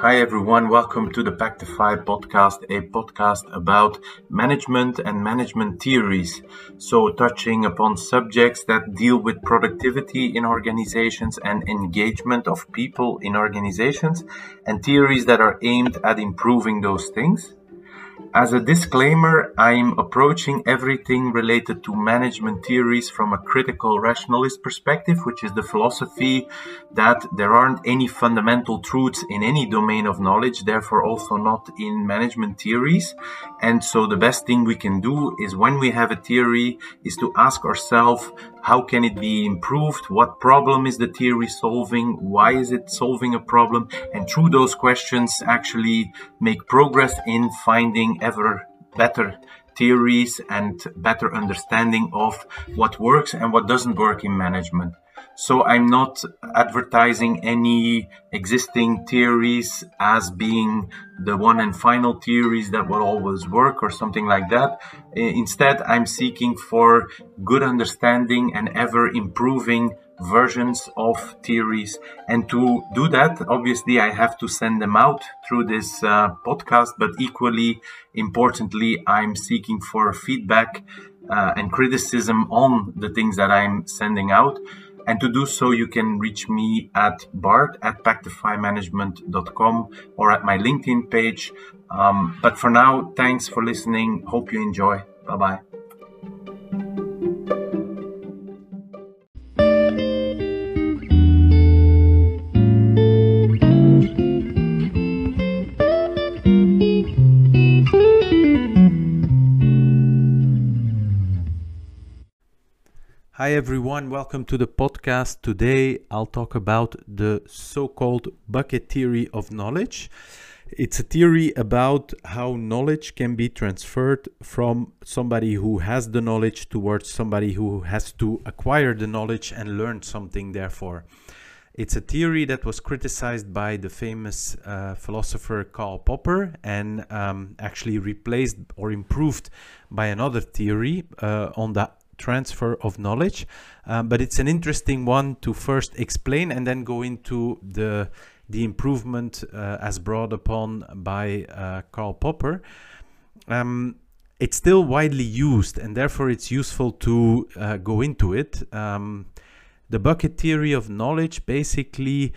Hi, everyone. Welcome to the Pactify podcast, a podcast about management and management theories. So, touching upon subjects that deal with productivity in organizations and engagement of people in organizations, and theories that are aimed at improving those things. As a disclaimer, I'm approaching everything related to management theories from a critical rationalist perspective, which is the philosophy that there aren't any fundamental truths in any domain of knowledge, therefore also not in management theories. And so the best thing we can do is when we have a theory is to ask ourselves, how can it be improved? What problem is the theory solving? Why is it solving a problem? And through those questions, actually make progress in finding ever better theories and better understanding of what works and what doesn't work in management. So I'm not advertising any existing theories as being the one and final theories that will always work or something like that. Instead, I'm seeking for good understanding and ever improving versions of theories. And to do that, obviously, I have to send them out through this uh, podcast, but equally importantly, I'm seeking for feedback uh, and criticism on the things that I'm sending out. And to do so, you can reach me at bart at pactifymanagement.com or at my LinkedIn page. Um, but for now, thanks for listening. Hope you enjoy. Bye bye. Hi everyone, welcome to the podcast. Today I'll talk about the so called bucket theory of knowledge. It's a theory about how knowledge can be transferred from somebody who has the knowledge towards somebody who has to acquire the knowledge and learn something, therefore. It's a theory that was criticized by the famous uh, philosopher Karl Popper and um, actually replaced or improved by another theory uh, on the transfer of knowledge. Um, but it's an interesting one to first explain and then go into the the improvement uh, as brought upon by uh, Karl Popper. Um, it's still widely used and therefore it's useful to uh, go into it. Um, the bucket theory of knowledge basically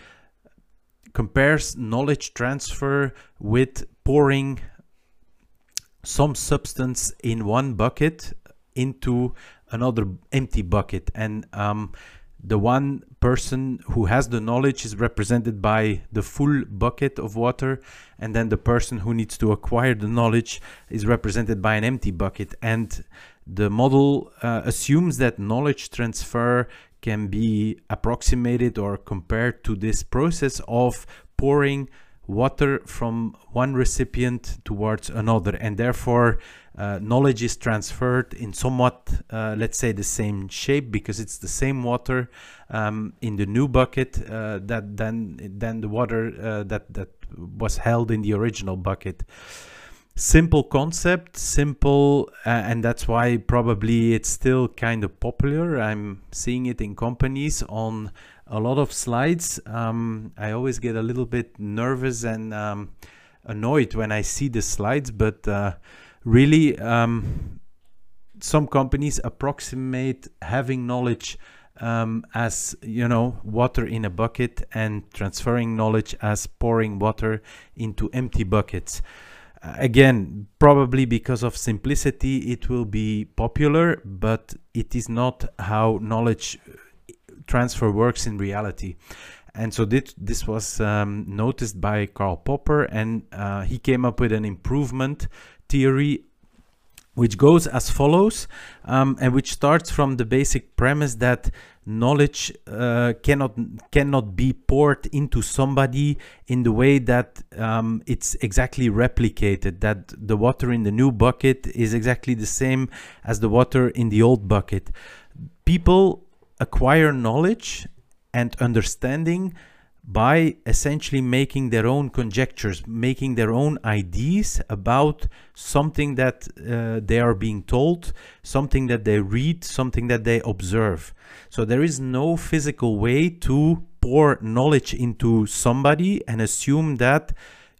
compares knowledge transfer with pouring some substance in one bucket into another empty bucket. And um, the one person who has the knowledge is represented by the full bucket of water. And then the person who needs to acquire the knowledge is represented by an empty bucket. And the model uh, assumes that knowledge transfer can be approximated or compared to this process of pouring water from one recipient towards another and therefore uh, knowledge is transferred in somewhat uh, let's say the same shape because it's the same water um, in the new bucket uh, that then than the water uh, that that was held in the original bucket. Simple concept simple uh, and that's why probably it's still kind of popular. I'm seeing it in companies on a lot of slides. Um, I always get a little bit nervous and um, annoyed when I see the slides, but uh, really, um, some companies approximate having knowledge um, as you know water in a bucket and transferring knowledge as pouring water into empty buckets again probably because of simplicity it will be popular but it is not how knowledge transfer works in reality. And so this, this was um, noticed by Karl Popper, and uh, he came up with an improvement theory which goes as follows um, and which starts from the basic premise that knowledge uh, cannot cannot be poured into somebody in the way that um, it's exactly replicated that the water in the new bucket is exactly the same as the water in the old bucket people acquire knowledge and understanding by essentially making their own conjectures, making their own ideas about something that uh, they are being told, something that they read, something that they observe. So there is no physical way to pour knowledge into somebody and assume that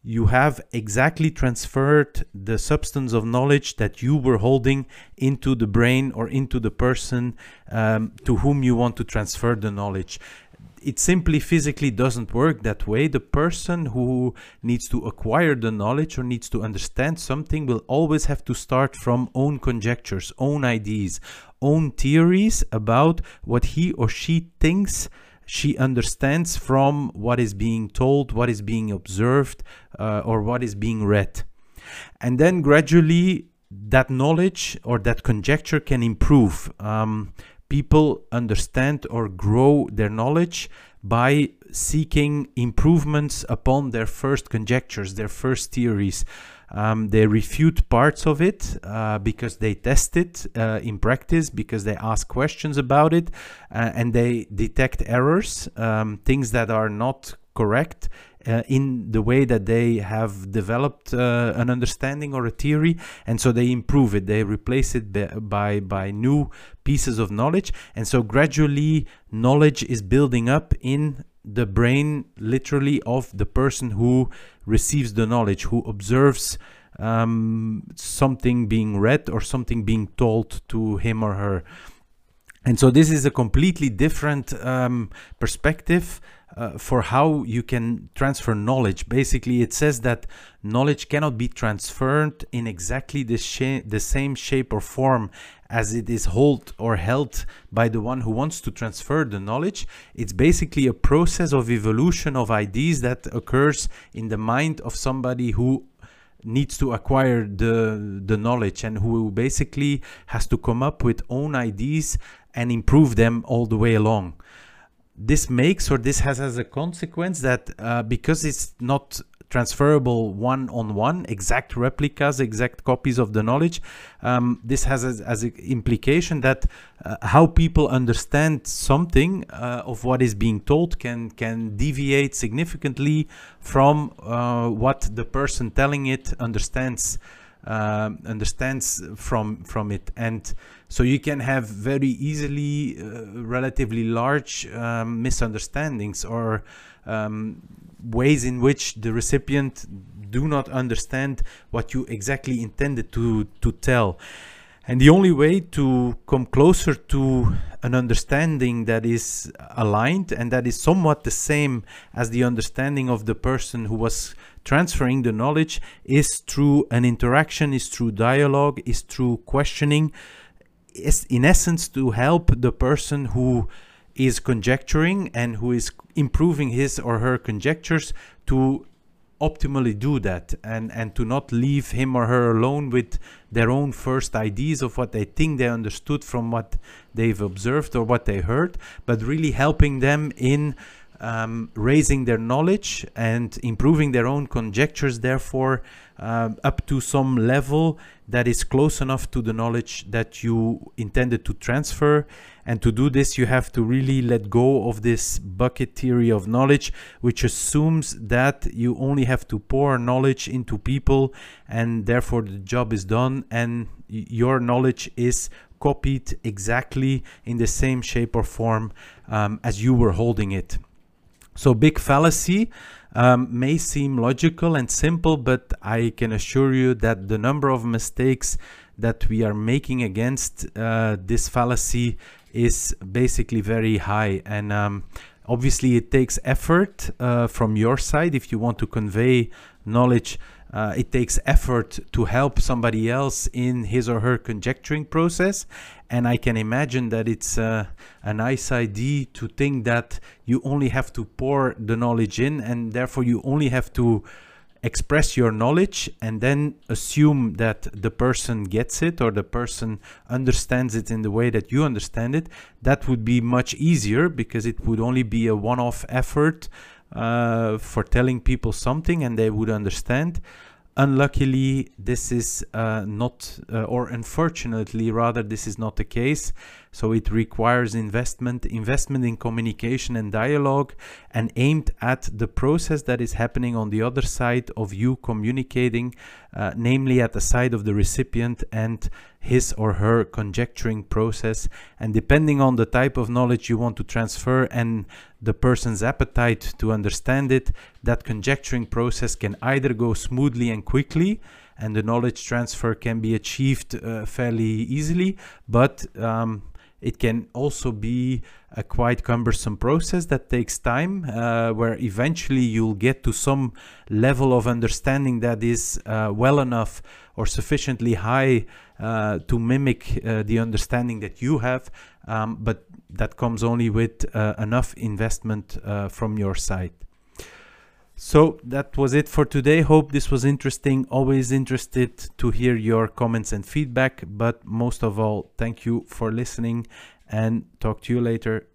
you have exactly transferred the substance of knowledge that you were holding into the brain or into the person um, to whom you want to transfer the knowledge it simply physically doesn't work that way. The person who needs to acquire the knowledge or needs to understand something will always have to start from own conjectures, own ideas, own theories about what he or she thinks she understands from what is being told, what is being observed, uh, or what is being read. And then gradually that knowledge or that conjecture can improve. Um, people understand or grow their knowledge by seeking improvements upon their first conjectures, their first theories. Um, they refute parts of it uh, because they test it uh, in practice, because they ask questions about it, uh, and they detect errors, um, things that are not correct uh, in the way that they have developed uh, an understanding or a theory and so they improve it. They replace it by by new pieces of knowledge. And so gradually knowledge is building up in the brain literally of the person who receives the knowledge who observes um, something being read or something being told to him or her and so this is a completely different um, perspective uh, for how you can transfer knowledge. Basically, it says that knowledge cannot be transferred in exactly the, sh- the same shape or form as it is held or held by the one who wants to transfer the knowledge. It's basically a process of evolution of ideas that occurs in the mind of somebody who needs to acquire the the knowledge and who basically has to come up with own ideas and improve them all the way along. This makes or this has as a consequence that uh, because it's not transferable one on one, exact replicas, exact copies of the knowledge, um, this has as, as an implication that uh, how people understand something uh, of what is being told can can deviate significantly from uh, what the person telling it understands um, understands from from it. And so you can have very easily uh, relatively large um, misunderstandings or um, ways in which the recipient do not understand what you exactly intended to to tell. And the only way to come closer to an understanding that is aligned and that is somewhat the same as the understanding of the person who was transferring the knowledge is through an interaction, is through dialogue, is through questioning, is in essence to help the person who is conjecturing and who is improving his or her conjectures to optimally do that and and to not leave him or her alone with their own first ideas of what they think they understood from what they've observed or what they heard but really helping them in um, raising their knowledge and improving their own conjectures, therefore, uh, up to some level that is close enough to the knowledge that you intended to transfer. And to do this, you have to really let go of this bucket theory of knowledge, which assumes that you only have to pour knowledge into people and therefore the job is done and your knowledge is copied exactly in the same shape or form um, as you were holding it. So big fallacy um, may seem logical and simple, but I can assure you that the number of mistakes that we are making against uh, this fallacy is basically very high. And um, obviously, it takes effort uh, from your side if you want to convey knowledge uh, it takes effort to help somebody else in his or her conjecturing process. And I can imagine that it's uh, a nice idea to think that you only have to pour the knowledge in and therefore you only have to express your knowledge and then assume that the person gets it or the person understands it in the way that you understand it, that would be much easier because it would only be a one off effort uh, for telling people something and they would understand. Unluckily, this is uh, not, uh, or unfortunately, rather, this is not the case. So it requires investment, investment in communication and dialogue, and aimed at the process that is happening on the other side of you communicating, uh, namely at the side of the recipient and his or her conjecturing process. And depending on the type of knowledge you want to transfer and the person's appetite to understand it, that conjecturing process can either go smoothly and quickly and the knowledge transfer can be achieved uh, fairly easily, but um, it can also be a quite cumbersome process that takes time, uh, where eventually you'll get to some level of understanding that is uh, well enough or sufficiently high uh, to mimic uh, the understanding that you have, um, but that comes only with uh, enough investment uh, from your side. So that was it for today. Hope this was interesting. Always interested to hear your comments and feedback. But most of all, thank you for listening and talk to you later.